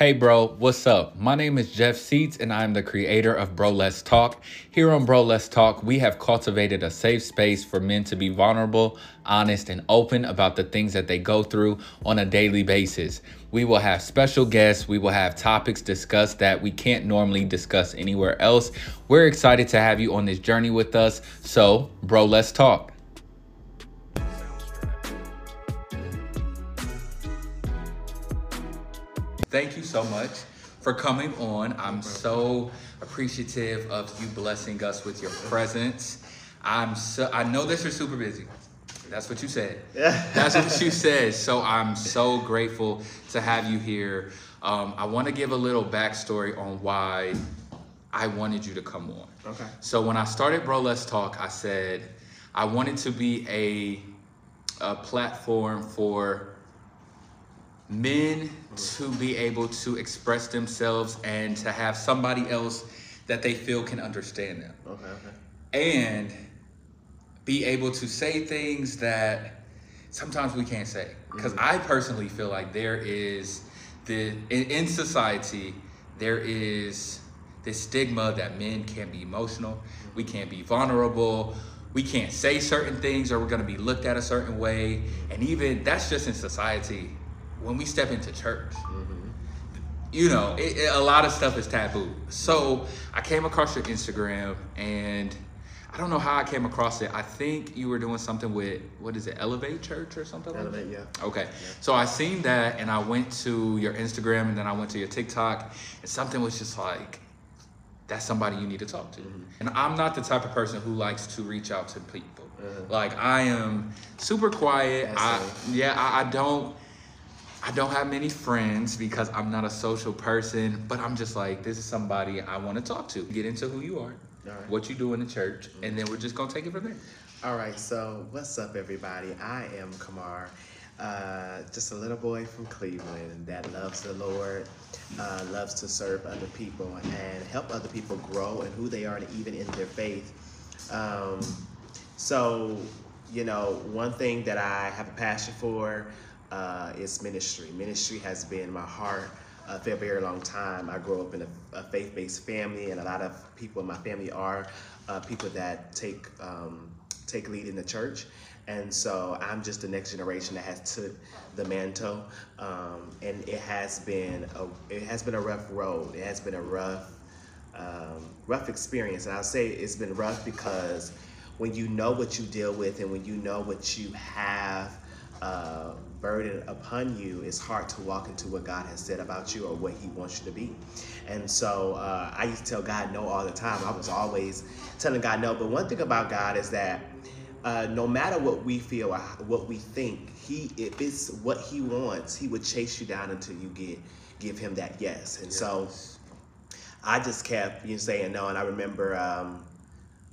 Hey, bro, what's up? My name is Jeff Seats, and I'm the creator of Bro Let's Talk. Here on Bro Let's Talk, we have cultivated a safe space for men to be vulnerable, honest, and open about the things that they go through on a daily basis. We will have special guests, we will have topics discussed that we can't normally discuss anywhere else. We're excited to have you on this journey with us. So, Bro Let's Talk. Thank you so much for coming on. I'm so appreciative of you blessing us with your presence. I'm so I know that you're super busy. That's what you said. Yeah. That's what you said. So I'm so grateful to have you here. Um, I want to give a little backstory on why I wanted you to come on. Okay. So when I started Bro Let's Talk, I said I wanted to be a a platform for men to be able to express themselves and to have somebody else that they feel can understand them. Okay. Okay. and be able to say things that sometimes we can't say. Because mm-hmm. i personally feel like there is the in, in society there is this stigma that men can't be emotional we can't be vulnerable we can't say certain things or we're going to be looked at a certain way. Mm-hmm. And even that's just in society when we step into church mm-hmm. you know, it, it- a lot of stuff is taboo. So I came across your Instagram, and I don't know how I came across it. I think you were doing something with what is it, Elevate Church or something? like Elevate, that? yeah. Okay, so I seen that, and I went to your Instagram, and then I went to your TikTok, and something was just like. That's somebody you need to talk to. Mm-hmm. And I'm not the type of person who likes to reach out to people. Uh-huh. Like I am super quiet. I yeah, I, I don't I don't have many friends because I'm not a social person, but I'm just like, this is somebody I want to talk to. Get into who you are, right. what you do in the church, and then we're just gonna take it from there. All right. So, what's up, everybody? I am Kimar, uh, just a little boy from Cleveland that loves the Lord, uh, loves to serve other people and help other people grow and who they are, and even in their faith. Um, so, you know, one thing that I have a passion for uh, is ministry. Ministry has been my heart uh, for a very long time. I grew up in a, a faith-based family, and a lot of people in my family are uh, people that take um, take lead in the church. And so I'm just the next generation that has took the mantle, um, and it has been a it has been a rough road. It has been a rough um, rough experience. And I'll say it's been rough because when you know what you deal with and when you know what you have uh, burden upon you, it's hard to walk into what God has said about you or what He wants you to be. And so uh, I used to tell God no all the time. I was always telling God no. But one thing about God is that uh, no matter what we feel or what we think, He if it's what He wants, He would chase you down until you get give Him that yes. And so. I just kept you know, saying no, and I remember um,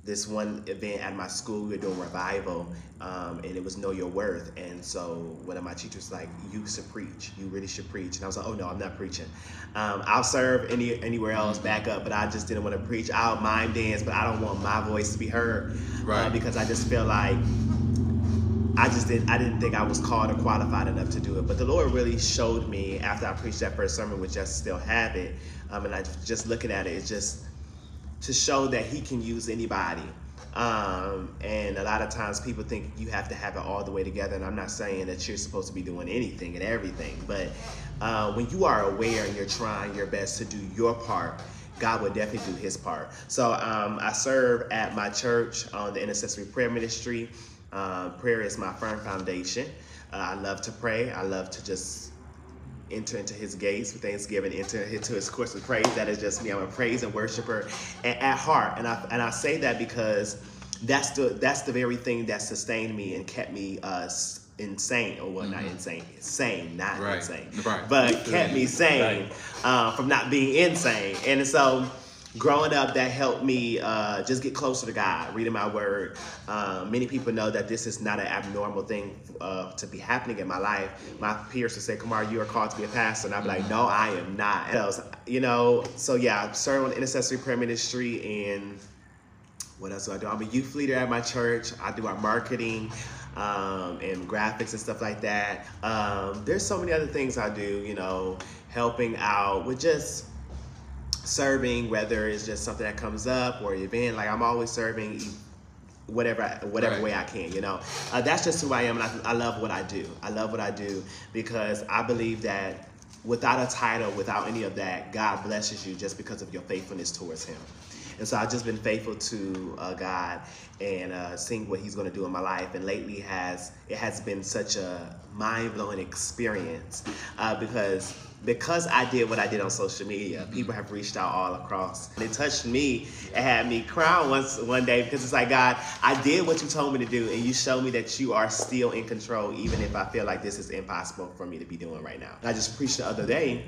this one event at my school. We were doing revival, um, and it was Know Your Worth. And so one of my teachers was like, "You should preach. You really should preach." And I was like, "Oh no, I'm not preaching. Um, I'll serve any anywhere else, back up, but I just didn't want to preach. I'll mime dance, but I don't want my voice to be heard, uh, Right. because I just feel like." I just didn't. I didn't think I was called or qualified enough to do it. But the Lord really showed me after I preached that first sermon, which I still have it. Um, and I just looking at it, it's just to show that He can use anybody. Um, and a lot of times people think you have to have it all the way together. And I'm not saying that you're supposed to be doing anything and everything, but uh, when you are aware and you're trying your best to do your part, God will definitely do his part. So um, I serve at my church on the intercessory prayer ministry. Uh, prayer is my firm foundation. Uh, I love to pray. I love to just enter into his gates with thanksgiving, enter into his courts with praise. That is just me. I'm a praise and worshiper at heart. And I and I say that because that's the that's the very thing that sustained me and kept me uh insane or well not insane sane not Mm-hmm. Right. insane Right. but kept me sane uh, from not being insane and so growing up that helped me uh, just get closer to god reading my word um, many people know that this is not an abnormal thing uh, to be happening in my life my peers would say kimar you are called to be a pastor and i'd be like no i am not And I was, you know so yeah i serve on intercessory prayer ministry and what else do I do? I'm a youth leader at my church. I do our marketing um, and graphics and stuff like that. Um, there's so many other things I do, you know, helping out with just serving, whether it's just something that comes up or event. Like I'm always serving whatever whatever Right. way I can, you know. Uh, that's just who I am, and I, I love what I do. I love what I do because I believe that without a title, without any of that, God blesses you just because of your faithfulness towards Him. And so I've just been faithful to uh, God and uh, seeing what He's going to do in my life. And lately has it has been such a mind blowing experience uh, because because I did what I did on social media, people have reached out all across. And it touched me and had me crying once one day because it's like God, I did what you told me to do, and you showed me that you are still in control, even if I feel like this is impossible for me to be doing right now. I just preached the other day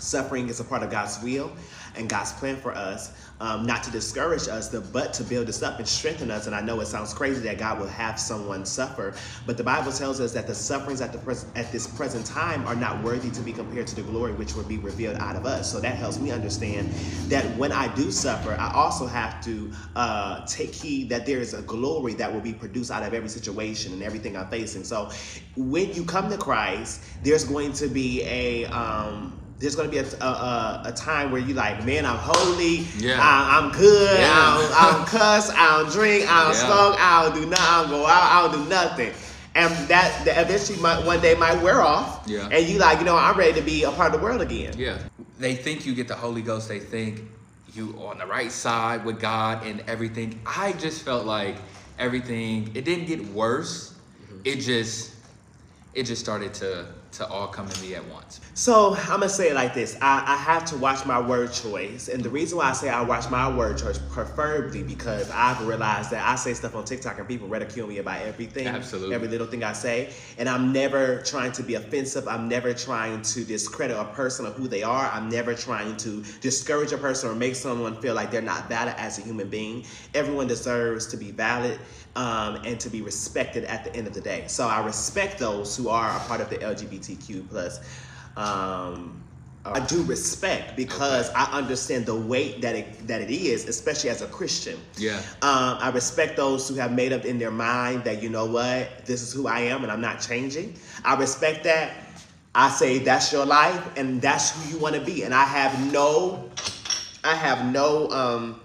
Suffering is a part of God's will and God's plan for us, um, not to discourage us, but to build us up and strengthen us. And I know it sounds crazy that God will have someone suffer, but the Bible tells us that the sufferings at the pres- at this present time are not worthy to be compared to the glory which will be revealed out of us. So that helps me understand that when I do suffer, I also have to uh, take heed that there is a glory that will be produced out of every situation and everything I'm facing. So when you come to Christ, there's going to be a um, there's going to be a, a, a, a time where you like, man, I'm holy. Yeah. I, I'm good. Yeah. I, don't, I don't cuss. I don't drink. I don't Yeah. smoke. I don't do nothing. I don't go out. I don't do nothing. And that, that eventually might, one day might wear off. Yeah. And you like, you know, I'm ready to be a part of the world again. Yeah. They think you get the Holy Ghost. They think you on the right side with God and everything. I just felt like everything. It didn't get worse. Mm-hmm. It just, it just started to to all come to me at once. So I'm gonna say it like this: I, I have to watch my word choice, and the reason why I say I watch my word choice, preferably because I've realized that I say stuff on TikTok and people ridicule me about everything, Absolutely. every little thing I say, and I'm never trying to be offensive. I'm never trying to discredit a person or who they are. I'm never trying to discourage a person or make someone feel like they're not valid as a human being. Everyone deserves to be valid um, and to be respected at the end of the day. So I respect those who are a part of the LGBTQ plus. Um, I do respect because Okay. I understand the weight that it that it is, especially as a Christian. Yeah. Um, I respect those who have made up in their mind that you know what, this is who I am and I'm not changing. I respect that. I say that's your life and that's who you want to be, and I have no, I have no um,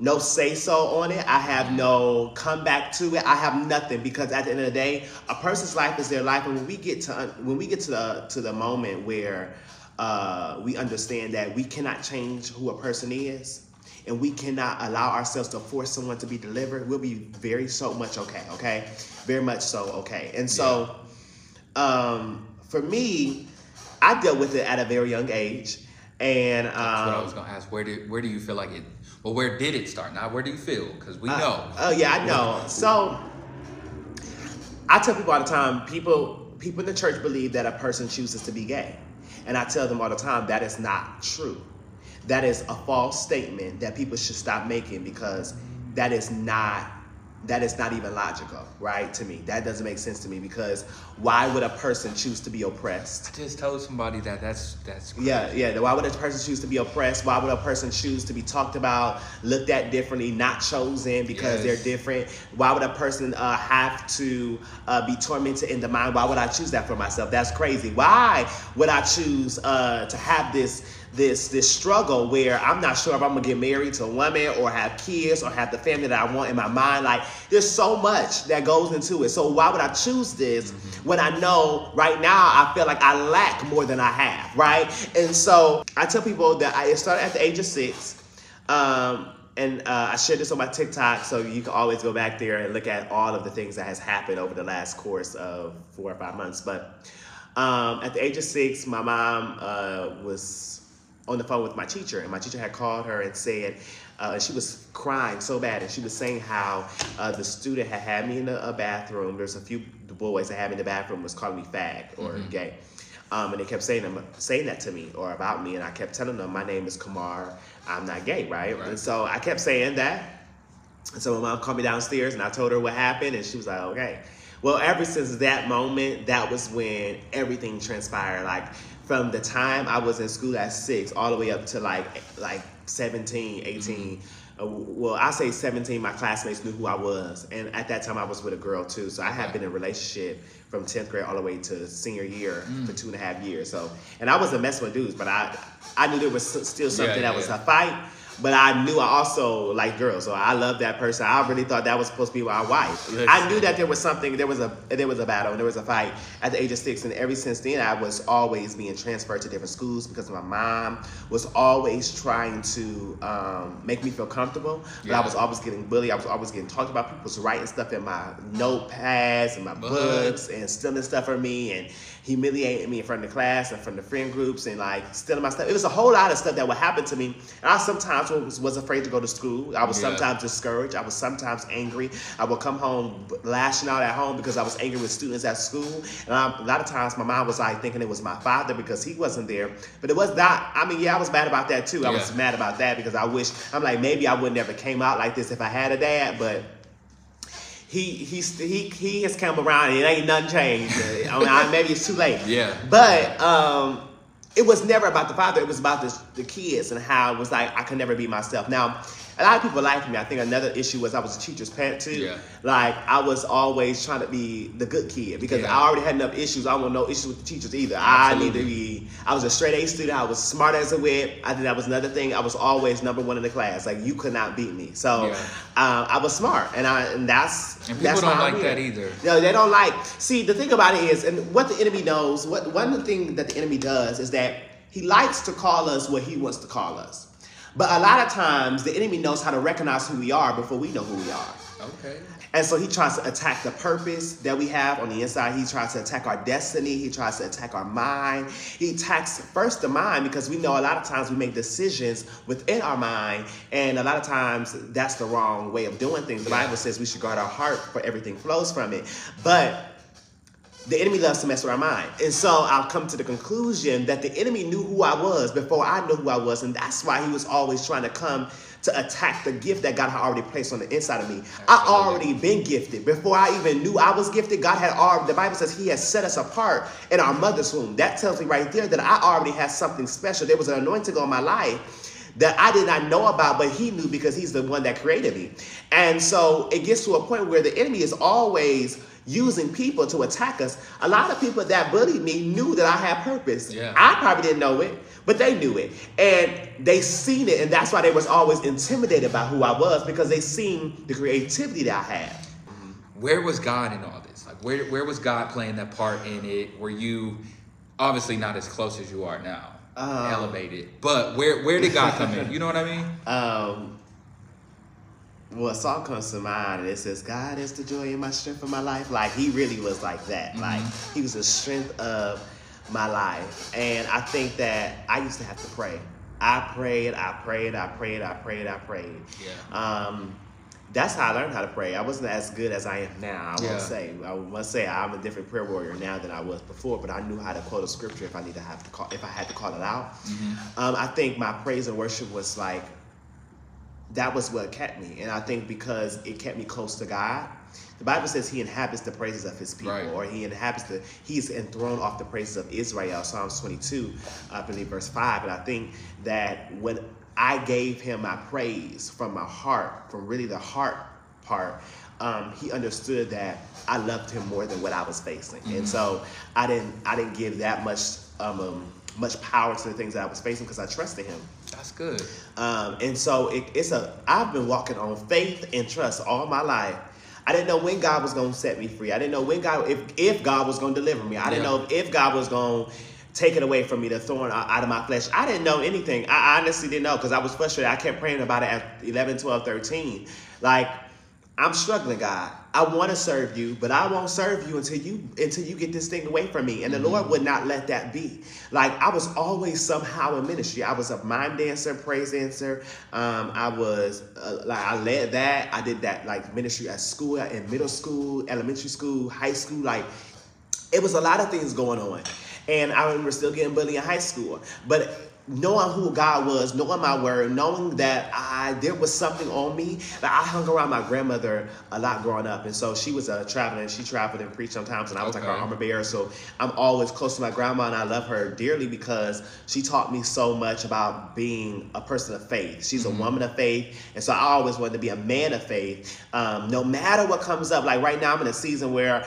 no say so on it. I have no comeback to it. I have nothing because at the end of the day, a person's life is their life, and when we get to when we get to the to the moment where uh, we understand that we cannot change who a person is, and we cannot allow ourselves to force someone to be delivered, we'll be very so much okay. Okay, very much so okay. And so, um, for me, I dealt with it at a very young age, and um, That's what I was gonna ask. Where do where do you feel like it? Well, where did it start? Not where do you feel? Because we uh, know. Oh yeah, I know. So I tell people all the time, people people in the church believe that a person chooses to be gay. And I tell them all the time that is not true. That is a false statement that people should stop making because that is not that is not even logical, right? To me. That doesn't make sense to me because why would a person choose to be oppressed? I just told somebody that that's that's Yeah, yeah. Why would a person choose to be oppressed? Why would a person choose to be talked about, looked at differently, not chosen because Yes. they're different? Why would a person uh, have to uh, be tormented in the mind? Why would I choose that for myself? That's crazy. Why would I choose uh, to have this? This this struggle where I'm not sure if I'm gonna get married to a woman or have kids or have the family that I want in my mind. Like there's so much that goes into it. So why would I choose this when I know right now I feel like I lack more than I have, right? And so I tell people that I it started at the age of six. Um, and uh, I shared this on my TikTok, so you can always go back there and look at all of the things that has happened over the last course of four or five months. But um, at the age of six, my mom uh, was on the phone with my teacher, and my teacher had called her and said, uh, she was crying so bad, and she was saying how uh, the student had had me in a, a bathroom. There's a few boys that had me in the bathroom was calling me fag or gay. Um, and they kept saying them, saying that to me or about me, and I kept telling them my name is Kimar. I'm not gay, right? Right. And so I kept saying that. And so my mom called me downstairs, and I told her what happened, and she was like, "Okay." Well, ever since that moment, that was when everything transpired. Like from the time I was in school at six, all the way up to like like 17, 18. Uh, well, I say 17. My classmates knew who I was, and at that time I was with a girl too. So I had been in a relationship from 10th grade all the way to senior year Mm. for two and a half years. So, and I wasn't messing with dudes, but I, I knew there was still something Yeah, that was yeah. a fight. But I knew I also like girls, so I loved that person. I really thought that was supposed to be my wife. I knew that there was something, there was a there was a battle, and there was a fight at the age of six, and ever since then, I was always being transferred to different schools because my mom was always trying to um, make me feel comfortable. But I was always getting bullied. I was always getting talked about. People was writing stuff in my notepads and my books and stealing stuff from me and humiliating me in front of the class and from the friend groups and like stealing my stuff. It was a whole lot of stuff that would happen to me. And I sometimes was, was afraid to go to school. I was Yeah. sometimes discouraged. I was sometimes angry. I would come home lashing out at home because I was angry with students at school. And I, a lot of times my mom was like thinking it was my father because he wasn't there. But it was not. I mean, yeah, I was mad about that too. I was mad about that because I wish, I'm like, maybe I would never came out like this if I had a dad, but he he's he he has come around and it ain't nothing changed. I mean, I, maybe it's too late. Yeah. But um, it was never about the father. It was about the, the kids and how it was like I could never be myself. Now, a lot of people like me. I think another issue was I was a teacher's pet too. Yeah. Like I was always trying to be the good kid because Yeah. I already had enough issues. I want no issues with the teachers either. I need to be. I was a straight A student. I was smart as a whip. I think that was another thing. I was always number one in the class. Like you could not beat me. So Yeah. uh, I was smart, and I and that's And people that's don't like that either. No, they don't like. See, the thing about it is, and what the enemy knows, what one of the things that the enemy does is that he likes to call us what he wants to call us. But a lot of times, the enemy knows how to recognize who we are before we know who we are. Okay. And so he tries to attack the purpose that we have on the inside. He tries to attack our destiny. He tries to attack our mind. He attacks first the mind because we know a lot of times we make decisions within our mind, and a lot of times that's the wrong way of doing things. The Bible says we should guard our heart, for everything flows from it. But the enemy loves to mess with our mind. And so I'll come to the conclusion that the enemy knew who I was before I knew who I was. And that's why he was always trying to come to attack the gift that God had already placed on the inside of me. I already been gifted. Before I even knew I was gifted, God had already, the Bible says he has set us apart in our mother's womb. That tells me right there that I already had something special. There was an anointing on my life that I did not know about, but he knew because he's the one that created me. And so it gets to a point where the enemy is always using people to attack us. A lot of people that bullied me knew that I had purpose. Yeah. I probably didn't know it, but they knew it. And they seen it, and that's why they was always intimidated by who I was because they seen the creativity that I had. Mm-hmm. Where was God in all this? Like, where where was God playing that part in it? Were you obviously not as close as you are now, Um. elevated? But where where did God come in? You know what I mean? Um, well, a song comes to mind, and it says, "God is the joy and my strength of my life." Like he really was like that. Like he was the strength of my life, and I think that I used to have to pray. I prayed, I prayed, I prayed, I prayed, I prayed. Yeah. Um, that's how I learned how to pray. I wasn't as good as I am now. I Yeah. will say. I must say I'm a different prayer warrior now than I was before. But I knew how to quote a scripture if I need to have to call if I had to call it out. Um, I think my praise and worship was like that was what kept me, and I think because it kept me close to God. The Bible says He inhabits the praises of His people, Right. or He inhabits the He's enthroned off the praises of Israel. Psalms 22, I believe, verse five. And I think that when I gave Him my praise from my heart, from really the heart part, um, He understood that I loved Him more than what I was facing, and so I didn't I didn't give that much um, um, much power to the things that I was facing because I trusted Him. That's good. Um, and so it, it's a I've been walking on faith and trust all my life. I didn't know when God was going to set me free. I didn't know when God if if God was going to deliver me. I didn't Yeah. know if God was going to take it away from me, the thorn out of my flesh. I didn't know anything. I honestly didn't know because I was frustrated. I kept praying about it at 11, 12, 13. Like I'm struggling, God. I want to serve you, but I won't serve you until you until you get this thing away from me. And the Lord would not let that be. Like I was always somehow in ministry. I was a mime dancer, praise dancer. Um, I was uh, like I led that. I did that like ministry at school, in middle school, elementary school, high school. Like it was a lot of things going on. And I remember still getting bullied in high school. But knowing who God was, knowing my word, knowing that I there was something on me, that I hung around my grandmother a lot growing up. And so she was a traveler and she traveled and preached sometimes and I was like her Okay. armor bearer. So I'm always close to my grandma and I love her dearly because she taught me so much about being a person of faith. She's a woman of faith. And so I always wanted to be a man of faith. Um, no matter what comes up, like right now I'm in a season where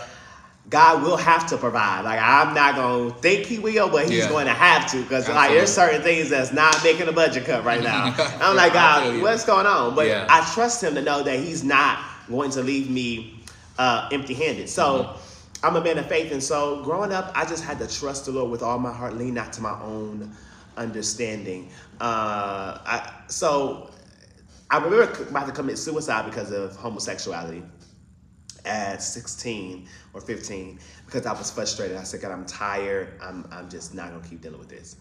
God will have to provide. Like I'm not gonna think He will, but He's Yeah. going to have to because like there's certain things that's not making a budget cut right now. I'm like God, what's going on? But Yeah. I trust Him to know that He's not going to leave me uh, empty-handed. So. Mm-hmm. I'm a man of faith, and so growing up, I just had to trust the Lord with all my heart, lean not to my own understanding. Uh, I, so I remember about to commit suicide because of homosexuality at 16 or 15 because I was frustrated. I said, God, I'm tired. I'm, I'm just not going to keep dealing with this.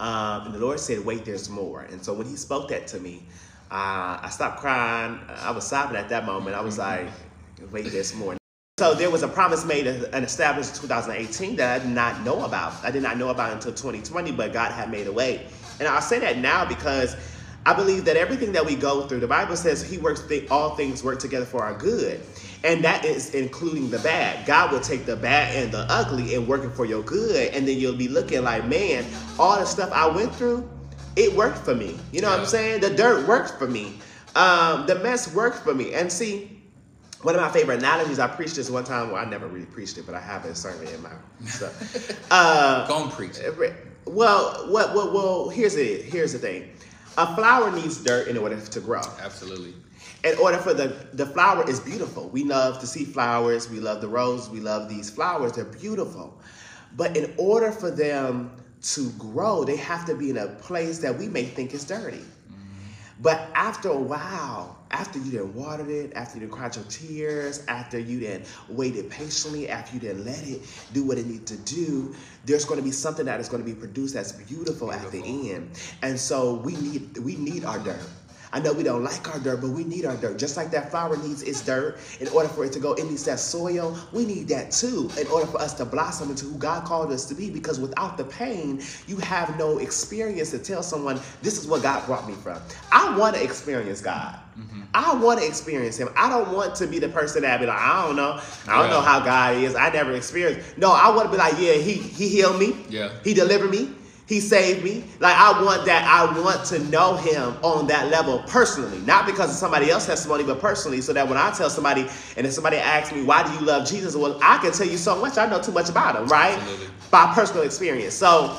Um, and the Lord said, Wait, there's more. And so when He spoke that to me, uh, I stopped crying. I was sobbing at that moment. I was like, Wait, there's more. So there was a promise made and established in 2018 that I did not know about. I did not know about until 2020, but God had made a way. And I'll say that now because I believe that everything that we go through, the Bible says He works th- all things work together for our good, and that is including the bad. God will take the bad and the ugly and work it for your good, and then you'll be looking like, man, all the stuff I went through, it worked for me. You know what I'm saying? The dirt worked for me. Um, the mess worked for me. And see, one of my favorite analogies, I preached this one time. Well, I never really preached it, but I have it certainly in my stuff. Uh, Go and preach. well, what, what, well, here's it. Here's the thing. A flower needs dirt in order to grow. Absolutely. In order for the the flower is beautiful. We love to see flowers. We love the rose. We love these flowers. They're beautiful. But in order for them to grow, they have to be in a place that we may think is dirty. But after a while, after you done watered it, after you done cried your tears, after you done waited patiently, after you done let it do what it needs to do, there's going to be something that is going to be produced that's beautiful, at the end. And so we need we need our dirt. I know we don't like our dirt, but we need our dirt. Just like that flower needs its dirt in order for it to go, it needs that soil. We need that too in order for us to blossom into who God called us to be. Because without the pain, you have no experience to tell someone, this is what God brought me from. I want to experience God. Mm-hmm. I want to experience Him. I don't want to be the person that be like, I don't know. I don't know how God is. I never experienced. No, I want to be like, yeah, He He healed me. Yeah. He delivered me. He saved me. Like I want that. I want to know him on that level personally, not because of somebody else's testimony, but personally, so that when I tell somebody, and if somebody asks me, "Why do you love Jesus?" Well, I can tell you so much. I know too much about him, right? Absolutely. By personal experience. So,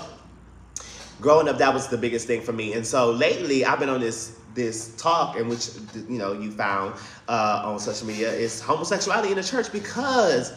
growing up, that was the biggest thing for me. And so lately, I've been on this this talk in which you know you found uh, on social media is homosexuality in the church because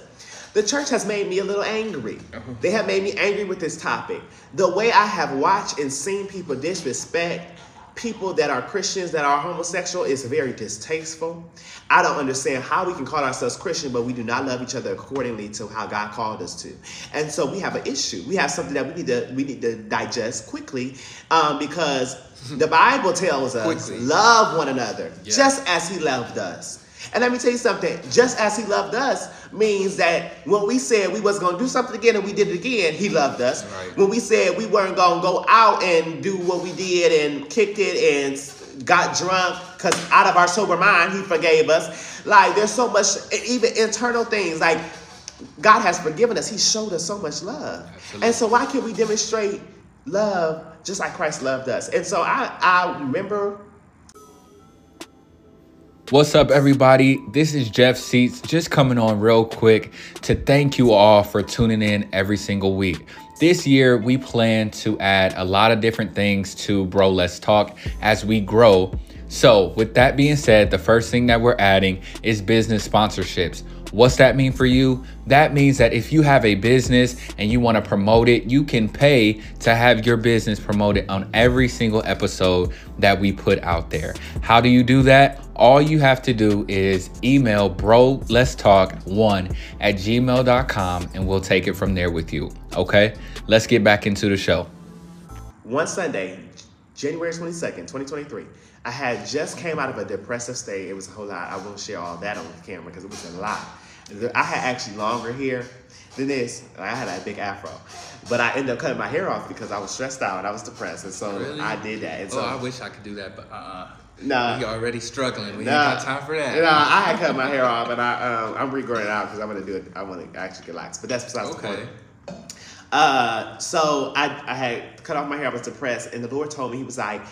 the church has made me a little angry. They have made me angry with this topic. The way I have watched and seen people disrespect people that are Christians that are homosexual is very distasteful. I don't understand how we can call ourselves Christian, but we do not love each other accordingly to how God called us to. And so we have an issue. We have something that we need to we need to digest quickly um, because the Bible tells us Quickly. love one another Yeah. just as He loved us. And let me tell you something. Just as He loved us means that when we said we was gonna do something again and we did it again, He loved us. Right. When we said we weren't gonna go out and do what we did and kicked it and got drunk because out of our sober mind He forgave us. Like there's so much, even internal things like. God has forgiven us. He showed us so much love. Absolutely. And so why can't we demonstrate love just like Christ loved us? And so I, I remember What's up, everybody? This is Jeff Seats, just coming on real quick to thank you all for tuning in every single week. This year, we plan to add a lot of different things to Bro Let's Talk as we grow. So, with that being said, the first thing that we're adding is business sponsorships. What's that mean for you? That means that if you have a business and you want to promote it, you can pay to have your business promoted on every single episode that we put out there. How do you do that? All you have to do is email bro let's talk one at gmail.com and we'll take it from there with you. Okay, let's get back into the show. one Sunday, January 22nd, 2023, I had just came out of a depressive state. It was a whole lot. I won't share all that on camera because it was a lot. I had actually longer hair than this. I had a big afro. But I ended up cutting my hair off because I was stressed out and I was depressed. And so Really? I did that. And so, oh, I wish I could do that, but uh-uh. Nah. We already struggling. We Nah. ain't got time for that. No, I had cut my hair off, and I um, I'm regrowing it out because I'm going to do it. I want to actually relax, but that's besides the point. Okay. Uh, so I, I had cut off my hair. I was depressed, and the Lord told me He was like,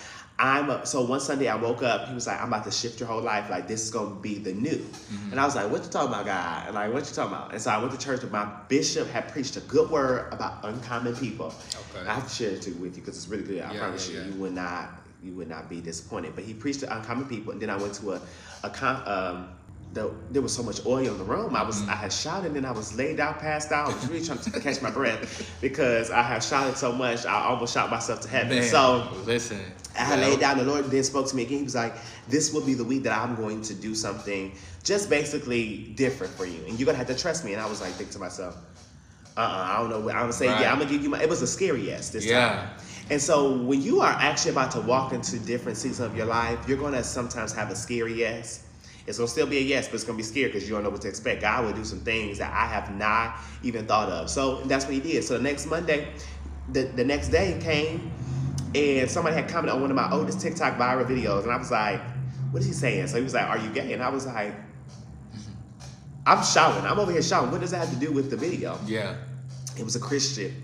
I'm a, so one Sunday I woke up. He was like, "I'm about to shift your whole life. Like this is gonna be the new." Mm-hmm. And I was like, "What you talking about, God?" And like, "What you talking about?" And so I went to church. And my bishop had preached a good word about uncommon people. Okay. I have to share it too with you because it's really good. I Yeah, promise yeah, you, yeah. you would not you would not be disappointed. But he preached to uncommon people, and then I went to a a con, um. The, there was so much oil in the room. I was Mm-hmm. I had shouted and then I was laid out, passed out. I was really trying to catch my breath because I had shouted so much I almost shot myself to heaven. Man, So listen. I laid down. The Lord then spoke to me again. He was like, "This will be the week that I'm going to do something just basically different for you, and you're gonna have to trust me." And I was like, think to myself, "Uh, uh I don't know. I'm gonna say, Right. yeah, I'm gonna give you my." It was a scary yes this Yeah. time. And so when you are actually about to walk into different seasons of your life, you're gonna sometimes have a scary yes. It's gonna still be a yes, but it's gonna be scary because you don't know what to expect. God will do some things that I have not even thought of. So that's what He did. So the next Monday, the, the next day came, and somebody had commented on one of my oldest TikTok viral videos, and I was like, "What is he saying?" So he was like, "Are you gay?" And I was like, "I'm shouting. I'm over here shouting. What does that have to do with the video?" Yeah. It was a Christian,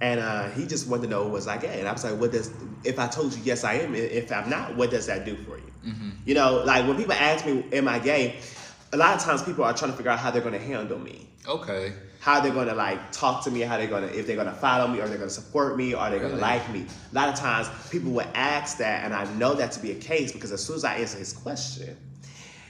and uh, he just wanted to know was I gay? And I was like, "What does? If I told you yes, I am. If I'm not, what does that do for you?" Mm-hmm. You know, like when people ask me, "Am I gay?" A lot of times people are trying to figure out how they're going to handle me Okay. How they're gonna like talk to me, how they're gonna if they're gonna follow me, or they're gonna support me, or they're gonna like me. A lot of times people would ask that, and I know that to be a case because as soon as I answer his question,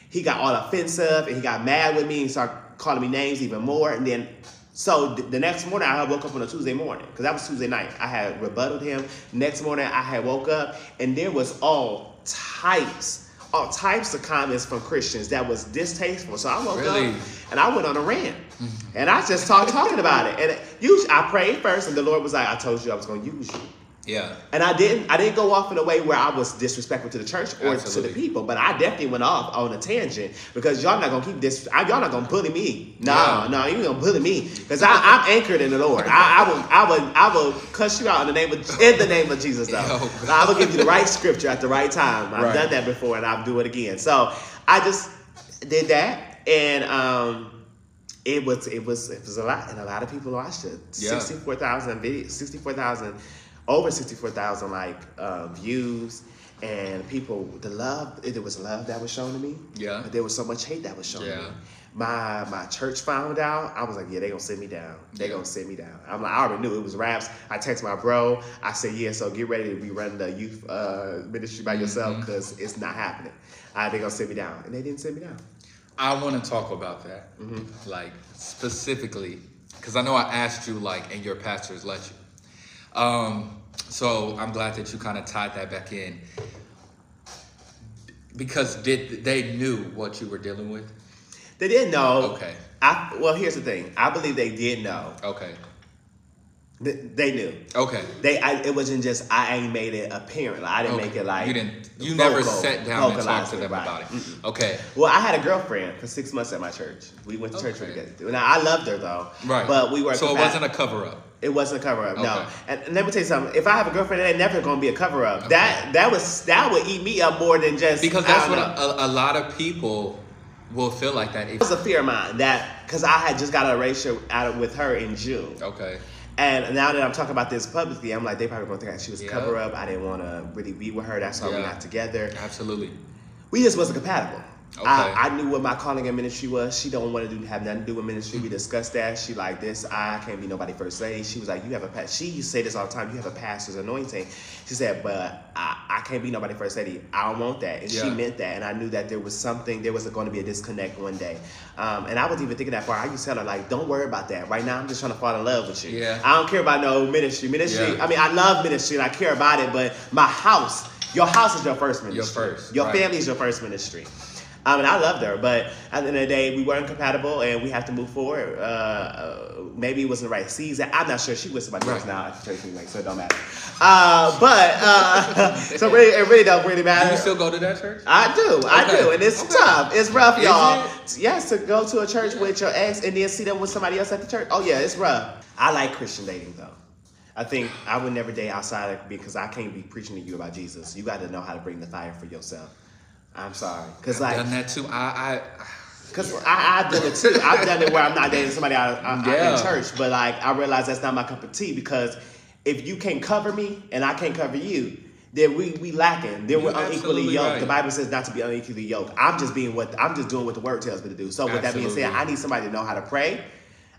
he got all offensive and he got mad with me and started calling me names even more. And then so th- the next morning I woke up on a Tuesday morning because that was Tuesday night. I had rebutted him. Next morning I had woke up and there was all types. All types of comments from Christians that was distasteful. So I woke Really? up and I went on a rant. Mm-hmm. And I just started talking about it. And usually I prayed first, and the Lord was like, I told you I was going to use you. Yeah. And I didn't I didn't go off in a way where I was disrespectful to the church or Absolutely. to the people, but I definitely went off on a tangent because y'all not gonna keep this I, y'all not gonna bully me. No, yeah. no, you gonna bully me. Because I'm anchored in the Lord. I, I, will I will I will cuss you out in the name of in the name of Jesus though. Oh, Yo, I will give you the right scripture at the right time. I've right. done that before and I'll do it again. So I just did that and um it was it was it was a lot and a lot of people watched it. Yeah. 64,000 64,000 over sixty four thousand like uh, views, and people the love. It, there was love that was shown to me. Yeah. but there was so much hate that was shown to Yeah. me. My my church found out. I was like, yeah, they gonna sit me down. They Yeah. gonna sit me down. I'm like, I already knew it was raps. I text my bro. I said, yeah, so get ready to be running the youth uh, ministry by yourself Mhm. because it's not happening. Uh, they gonna sit me down, and they didn't sit me down. I want to talk about that, Mm-hmm. like specifically, because I know I asked you, like, and your pastors let you. Um, so I'm glad that you kind of tied that back in, because did they knew what you were dealing with? They didn't know. Okay, I well, here's the thing. I believe they did know. okay, They, they knew. okay. They. I, it wasn't just I ain't made it apparent. Like, I didn't okay. make it like you didn't. You never sat down and talked to them right. about it. Mm-mm. Okay, Well, I had a girlfriend for six months at my church. We went to church together. Now I loved her though. right. But we were. So it wasn't a cover up. It wasn't a cover up. No. And, and let me tell you something. If I have a girlfriend, it ain't never gonna be a cover up. That that was that would eat me up more than just Because that's what a, a lot of people will feel like that. If, It was a fear of mine that because I had just got a relationship out of, with her in June. okay. And now that I'm talking about this publicly, I'm like, they probably gonna think that she was a Yeah. cover up. I didn't want to really be with her. That's why we're not together. Absolutely. We just wasn't compatible. Okay. I, I knew what my calling in ministry was. She don't want to do have nothing to do with ministry. We discussed that. She like this. I can't be nobody first lady. She was like, you have a pa-. She used to say this all the time. You have a pastor's anointing. She said, but I, I can't be nobody first lady. I don't want that. And she meant that. And I knew that there was something. There was going to be a disconnect one day. Um, and I was even thinking that far. I used to tell her like, don't worry about that. Right now, I'm just trying to fall in love with you. Yeah. I don't care about no ministry. Ministry. Yeah. I mean, I love ministry and I care about it. But my house. Your house is your first ministry. Your first, Your right. family is your first ministry. I mean, I loved her, but at the end of the day, we weren't compatible, and we have to move forward. Uh, uh, maybe it wasn't the right season. I'm not sure. She was somebody else Right. now at the church anyway, so it don't matter. Uh, but uh, so really, it really don't really Do matter. you still go to that church? I do, I do, and it's Okay. tough. It's rough, y'all. it? Yes, to go to a church with your ex and then see them with somebody else at the church. Oh yeah, it's rough. I like Christian dating though. I think I would never date outside of because I can't be preaching to you about Jesus. You got to know how to bring the fire for yourself. I'm sorry, because like done that too. I, I Cause I, I've done it too. I've done it where I'm not dating somebody out, out, out Yeah. in church, but like I realize that's not my cup of tea because if you can't cover me and I can't cover you, then we we lacking. Then we're You're unequally yoked. right. The Bible says not to be unequally yoked. I'm just being what I'm just doing what the word tells me to do. So with that being said, I need somebody to know how to pray.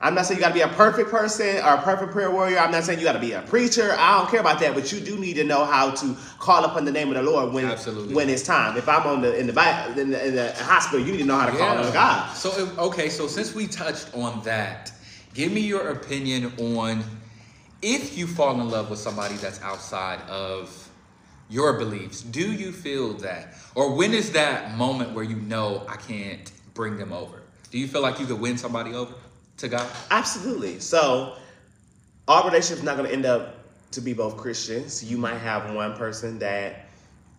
I'm not saying you got to be a perfect person or a perfect prayer warrior. I'm not saying you got to be a preacher. I don't care about that, but you do need to know how to call upon the name of the Lord when Absolutely. when it's time. If I'm on the in the in the, in the hospital, you need to know how to call on God. So if, okay, so since we touched on that, give me your opinion on if you fall in love with somebody that's outside of your beliefs. Do you feel that, or when is that moment where you know I can't bring them over? Do you feel like you could win somebody over to God? Absolutely. So, our relationship's not going to end up to be both Christians. You might have one person that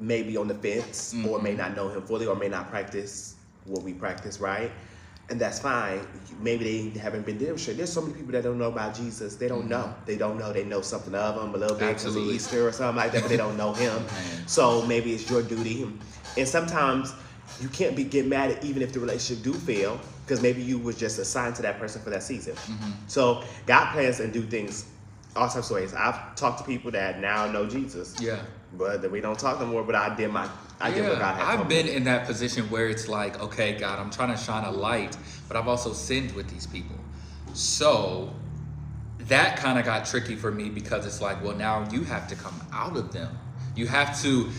may be on the fence or may mm-hmm. not know Him fully or may not practice what we practice, right? And that's fine. Maybe they haven't been demonstrated. There's so many people that don't know about Jesus. They don't mm-hmm. know. They don't know. They know something of Him a little bit because of Easter or something like that, but they don't know Him. So maybe it's your duty. And sometimes you can't be get mad at even if the relationship do fail because maybe you was just assigned to that person for that season. Mm-hmm. So God plans and do things all types of ways. I've talked to people that now know Jesus, Yeah. but we don't talk no more. But I did my I did what God had I've been me. in that position where it's like, okay, God, I'm trying to shine a light, but I've also sinned with these people. So that kind of got tricky for me because it's like, well, now you have to come out of them. You have to,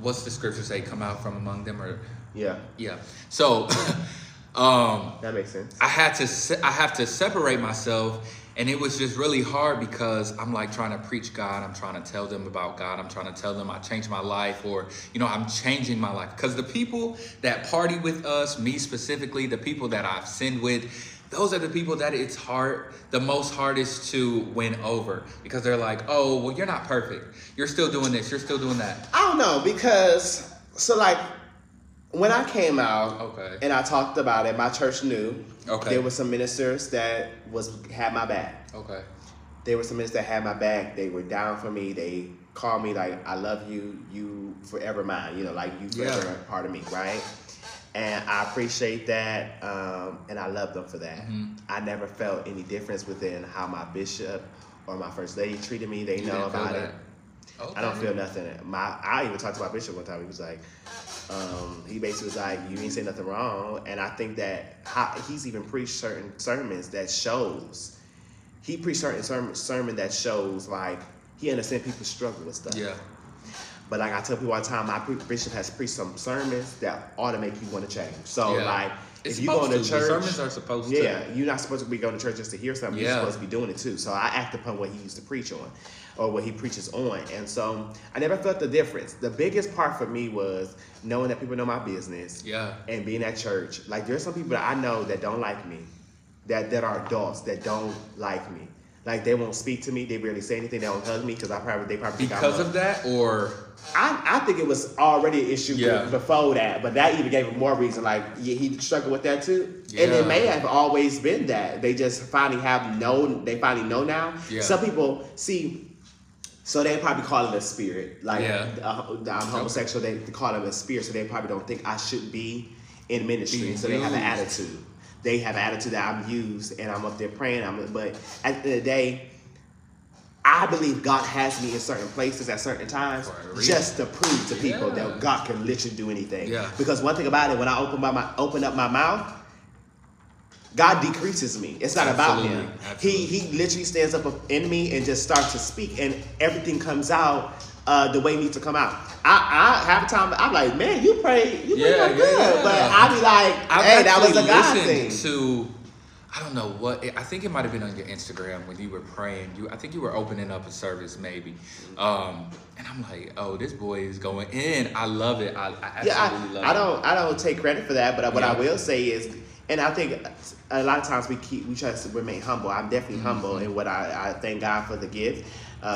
what's the scripture say? Come out from among them, or Yeah, yeah. So, um, that makes sense. I had to se- I have to separate myself and it was just really hard because I'm like trying to preach God, I'm trying to tell them about God, I'm trying to tell them I changed my life or you know, I'm changing my life cuz the people that party with us, me specifically, the people that I've sinned with, those are the people that it's hard the most hardest to win over because they're like, "Oh, well you're not perfect. You're still doing this, you're still doing that." I don't know because so like when I came out Okay. and I talked about it, my church knew. Okay. There were some ministers that was had my back. Okay. There were some ministers that had my back. They were down for me. They called me like, "I love you. You forever mine." You know, like you Yeah. forever a part of me, right? And I appreciate that, um, and I love them for that. Mhm. I never felt any difference within how my bishop or my first lady treated me. They You know about it. Okay. I don't feel nothing. My I even talked to my bishop one time. He was like, um, he basically was like, "You ain't say nothing wrong," and I think that how, he's even preached certain sermons that shows. He preached certain sermon, sermon that shows like he understands people struggle with stuff. Yeah. But like I tell people all the time, my pre- bishop has preached some sermons that ought to make you want to change. So Yeah. like, It's if you go to to. Church, sermons are supposed to. yeah, you're not supposed to be going to church just to hear something. You're supposed to be doing it too. So I act upon what he used to preach on, or what he preaches on, and so I never felt the difference. The biggest part for me was knowing that people know my business Yeah. and being at church. Like there's some people that I know that don't like me, that that are adults that don't like me. Like they won't speak to me. They barely say anything. They don't hug me because I probably they probably Because of that or I, I think it was already an issue Yeah. before that, but that even gave him more reason. Like yeah, he struggled with that too, and Yeah. it may have always been that they just finally have known. They finally know now. Some people see, so they probably call it a spirit. Like uh, I'm homosexual, they call it a spirit, so they probably don't think I should be in ministry. Being so they have an attitude. They have attitude that I'm used, and I'm up there praying. I'm, but at the end of the day. I believe God has me in certain places at certain times For a reason. just to prove to people Yeah. that God can literally do anything. Yeah. Because one thing about it, when I open my, my open up my mouth, God decreases me. It's not about Absolutely. him. Absolutely. He he literally stands up in me and just starts to speak, and everything comes out uh, the way needs to come out. I, I half the time I'm like, man, you pray, you pray Yeah, yeah, good, yeah. but I be like, hey, that was a God thing. to I don't know what I think it might have been on your Instagram when you were praying. You I think you were opening up a service maybe. Um, and I'm like, oh, this boy is going in. I love it. I, I yeah, I, love I it. don't I don't take credit for that, but what I will say is, and I think a lot of times we keep we try to remain humble. I'm definitely Mm-hmm. humble in what I, I thank God for the gift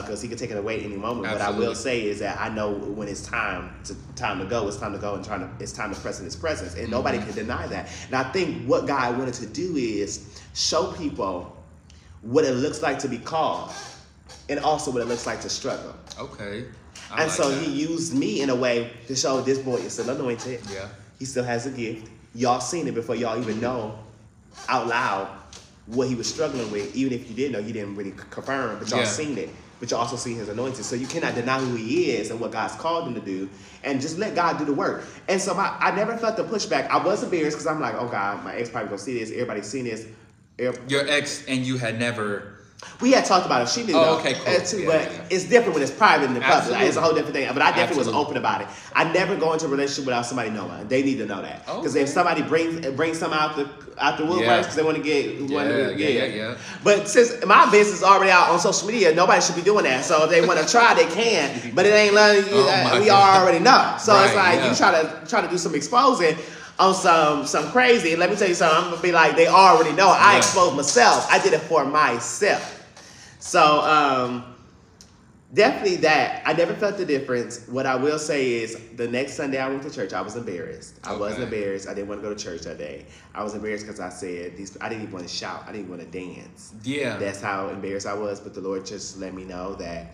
because He can take it away any moment. What I will say is that I know when it's time to time to go, it's time to go and trying to it's time to press in His presence, and nobody Mm-hmm. can deny that. And I think what God wanted to do is show people what it looks like to be called, and also what it looks like to struggle. Okay. I and like so that. He used me in a way to show this boy is still anointed. Yeah. He still has a gift. Y'all seen it before y'all even know out loud what he was struggling with. Even if you didn't know, he didn't really confirm, but y'all Yeah. seen it. But you also see his anointing. So you cannot deny who he is and what God's called him to do, and just let God do the work. And so my, I never felt the pushback. I was embarrassed because I'm like, oh God, my ex probably gonna see this. Everybody's seen this. Your ex and you had never. We had talked about it. She knew. Oh, okay, cool. uh, too, Yeah, but yeah, yeah. it's different when it's private in the public. Absolutely. It's a whole different thing. But I definitely was open about it. I never go into a relationship without somebody knowing. They need to know that. Because Okay. if somebody brings brings something out the out the woodworks because they want to get Yeah, yeah, yeah, yeah. But since my business is already out on social media, nobody should be doing that. So if they want to try, they can. But it ain't letting you. Oh, uh, we God. already know. So it's like you try to try to do some exposing. On some some crazy. Let me tell you something. I'm gonna be like they already know. I Yeah. exposed myself. I did it for myself. So um, definitely that. I never felt the difference. What I will say is the next Sunday I went to church, I was embarrassed. I wasn't embarrassed. I didn't want to go to church that day. I was embarrassed because I said these. I didn't even want to shout. I didn't want to dance. Yeah. That's how embarrassed I was. But the Lord just let me know that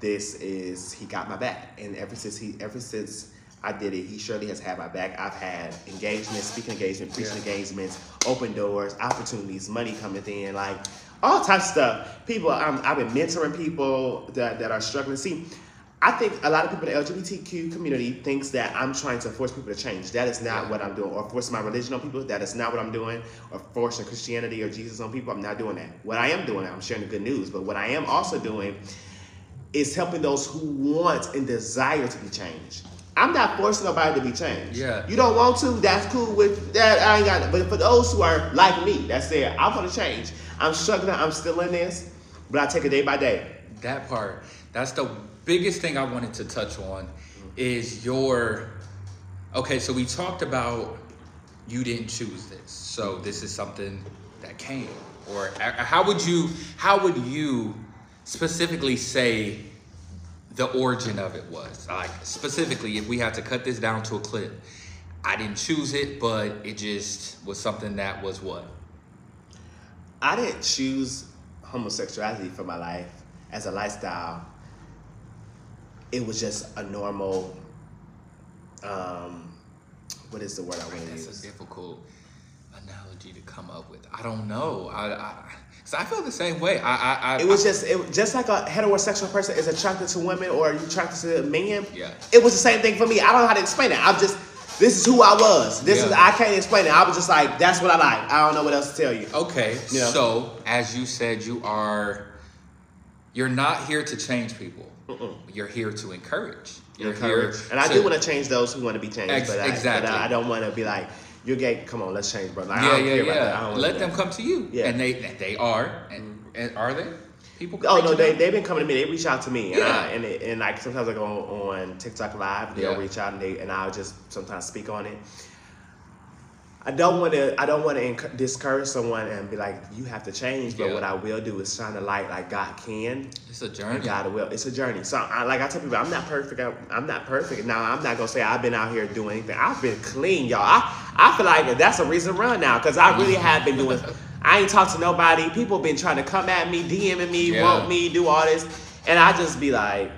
this is He got my back, and ever since He, ever since I did it, He surely has had my back. I've had engagements, speaking engagements, preaching Yeah. engagements, open doors, opportunities, money coming in, like all types of stuff. People, I'm, I've been mentoring people that, that are struggling. See, I think a lot of people in the LGBTQ community thinks that I'm trying to force people to change. That is not Yeah. what I'm doing. Or force my religion on people. That is not what I'm doing. Or forcing Christianity or Jesus on people. I'm not doing that. What I am doing, I'm sharing the good news. But what I am also doing is helping those who want and desire to be changed. I'm not forcing nobody to be changed. Yeah. You don't want to, that's cool with that. I ain't got it. But for those who are like me, that's it. I want to change. I'm struggling. I'm still in this, but I take it day by day. That part. That's the biggest thing I wanted to touch on is your okay, so we talked about you didn't choose this. So this is something that came. Or how would you how would you specifically say the origin of it was? Like specifically if we had to cut this down to a clip. I didn't choose it, but it just was something that was what? I didn't choose homosexuality for my life as a lifestyle. It was just a normal. Um, what is the word I want to That's use? a difficult analogy to come up with. I don't know. I, I, cause I feel the same way. I, I, I It was just it just like a heterosexual person is attracted to women or you attracted to men. Yeah. It was the same thing for me. I don't know how to explain it. I'm just this is who I was. This is I can't explain it. I was just like that's what I like. I don't know what else to tell you. okay. Yeah. So as you said, you are. You're not here to change people. Mm-mm. You're here to encourage. You're Encourage. here, and I to- do want to change those who want to be changed, Ex- but, I, exactly. but I, I don't want to be like you're gay. Come on, let's change, brother. Like, I Yeah, don't yeah, care about that. I yeah. Let them that. come to you. Yeah. And they they are. And, and are they? People. Oh no, they they've been coming to me. They reach out to me, and Yeah. I, and it, and like sometimes I go on, on TikTok live. They'll Yeah. reach out and they and I'll just sometimes speak on it. I don't want to. I don't want to discourage someone and be like, "You have to change." But Yeah. what I will do is shine the light like God can, It's a journey. God will. It's a journey. So, I, like I tell people, I'm not perfect. I'm, I'm not perfect. Now, I'm not gonna say I've been out here doing anything. I've been clean, y'all. I I feel like that's a reason to run now because I really have been doing. I ain't talked to nobody. People been trying to come at me, DMing me, Yeah. want me, do all this, and I just be like,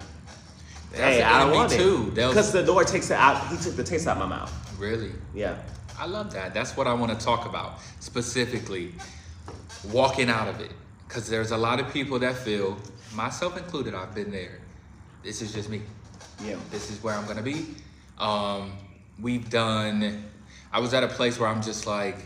"Hey, I don't want too. it," because the Lord takes it out. He took the taste out my mouth. Really. Yeah. I love that. That's what I want to talk about specifically. Walking out of it. Because there's a lot of people that feel, myself included, I've been there. This is just me. Yeah. This is where I'm going to be. Um, we've done, I was at a place where I'm just like,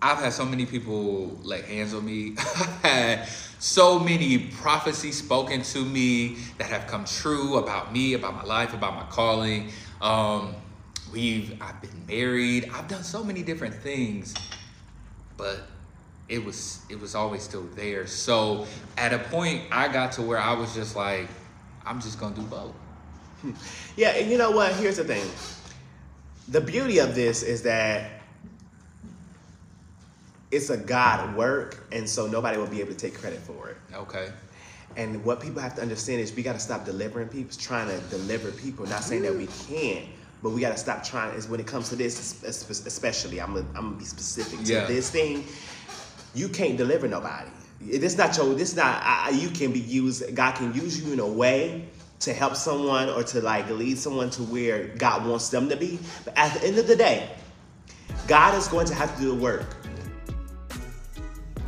I've had so many people lay hands on me. I've had so many prophecies spoken to me that have come true about me, about my life, about my calling. Um, we've I've been married. I've done so many different things, but it was it was always still there. So at a point, I got to where I was just like, I'm just gonna do both. Yeah, and you know what? Here's the thing. The beauty of this is that it's a God work, and so nobody will be able to take credit for it. Okay. And what people have to understand is we got to stop delivering people, trying to deliver people. Not saying that we can't, but we got to stop trying. Is when it comes to this, es- es- especially, I'm gonna, I'm gonna be specific to Yeah. this thing. You can't deliver nobody. This not your. This not. I- you can be used. God can use you in a way to help someone or to like lead someone to where God wants them to be. But at the end of the day, God is going to have to do the work.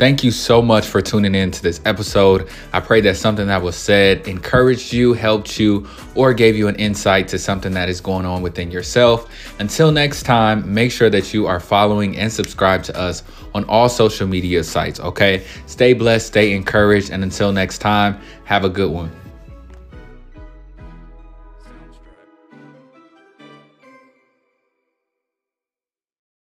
Thank you so much for tuning in to this episode. I pray that something that was said encouraged you, helped you, or gave you an insight to something that is going on within yourself. Until next time, make sure that you are following and subscribe to us on all social media sites, okay? Stay blessed, stay encouraged, and until next time, have a good one.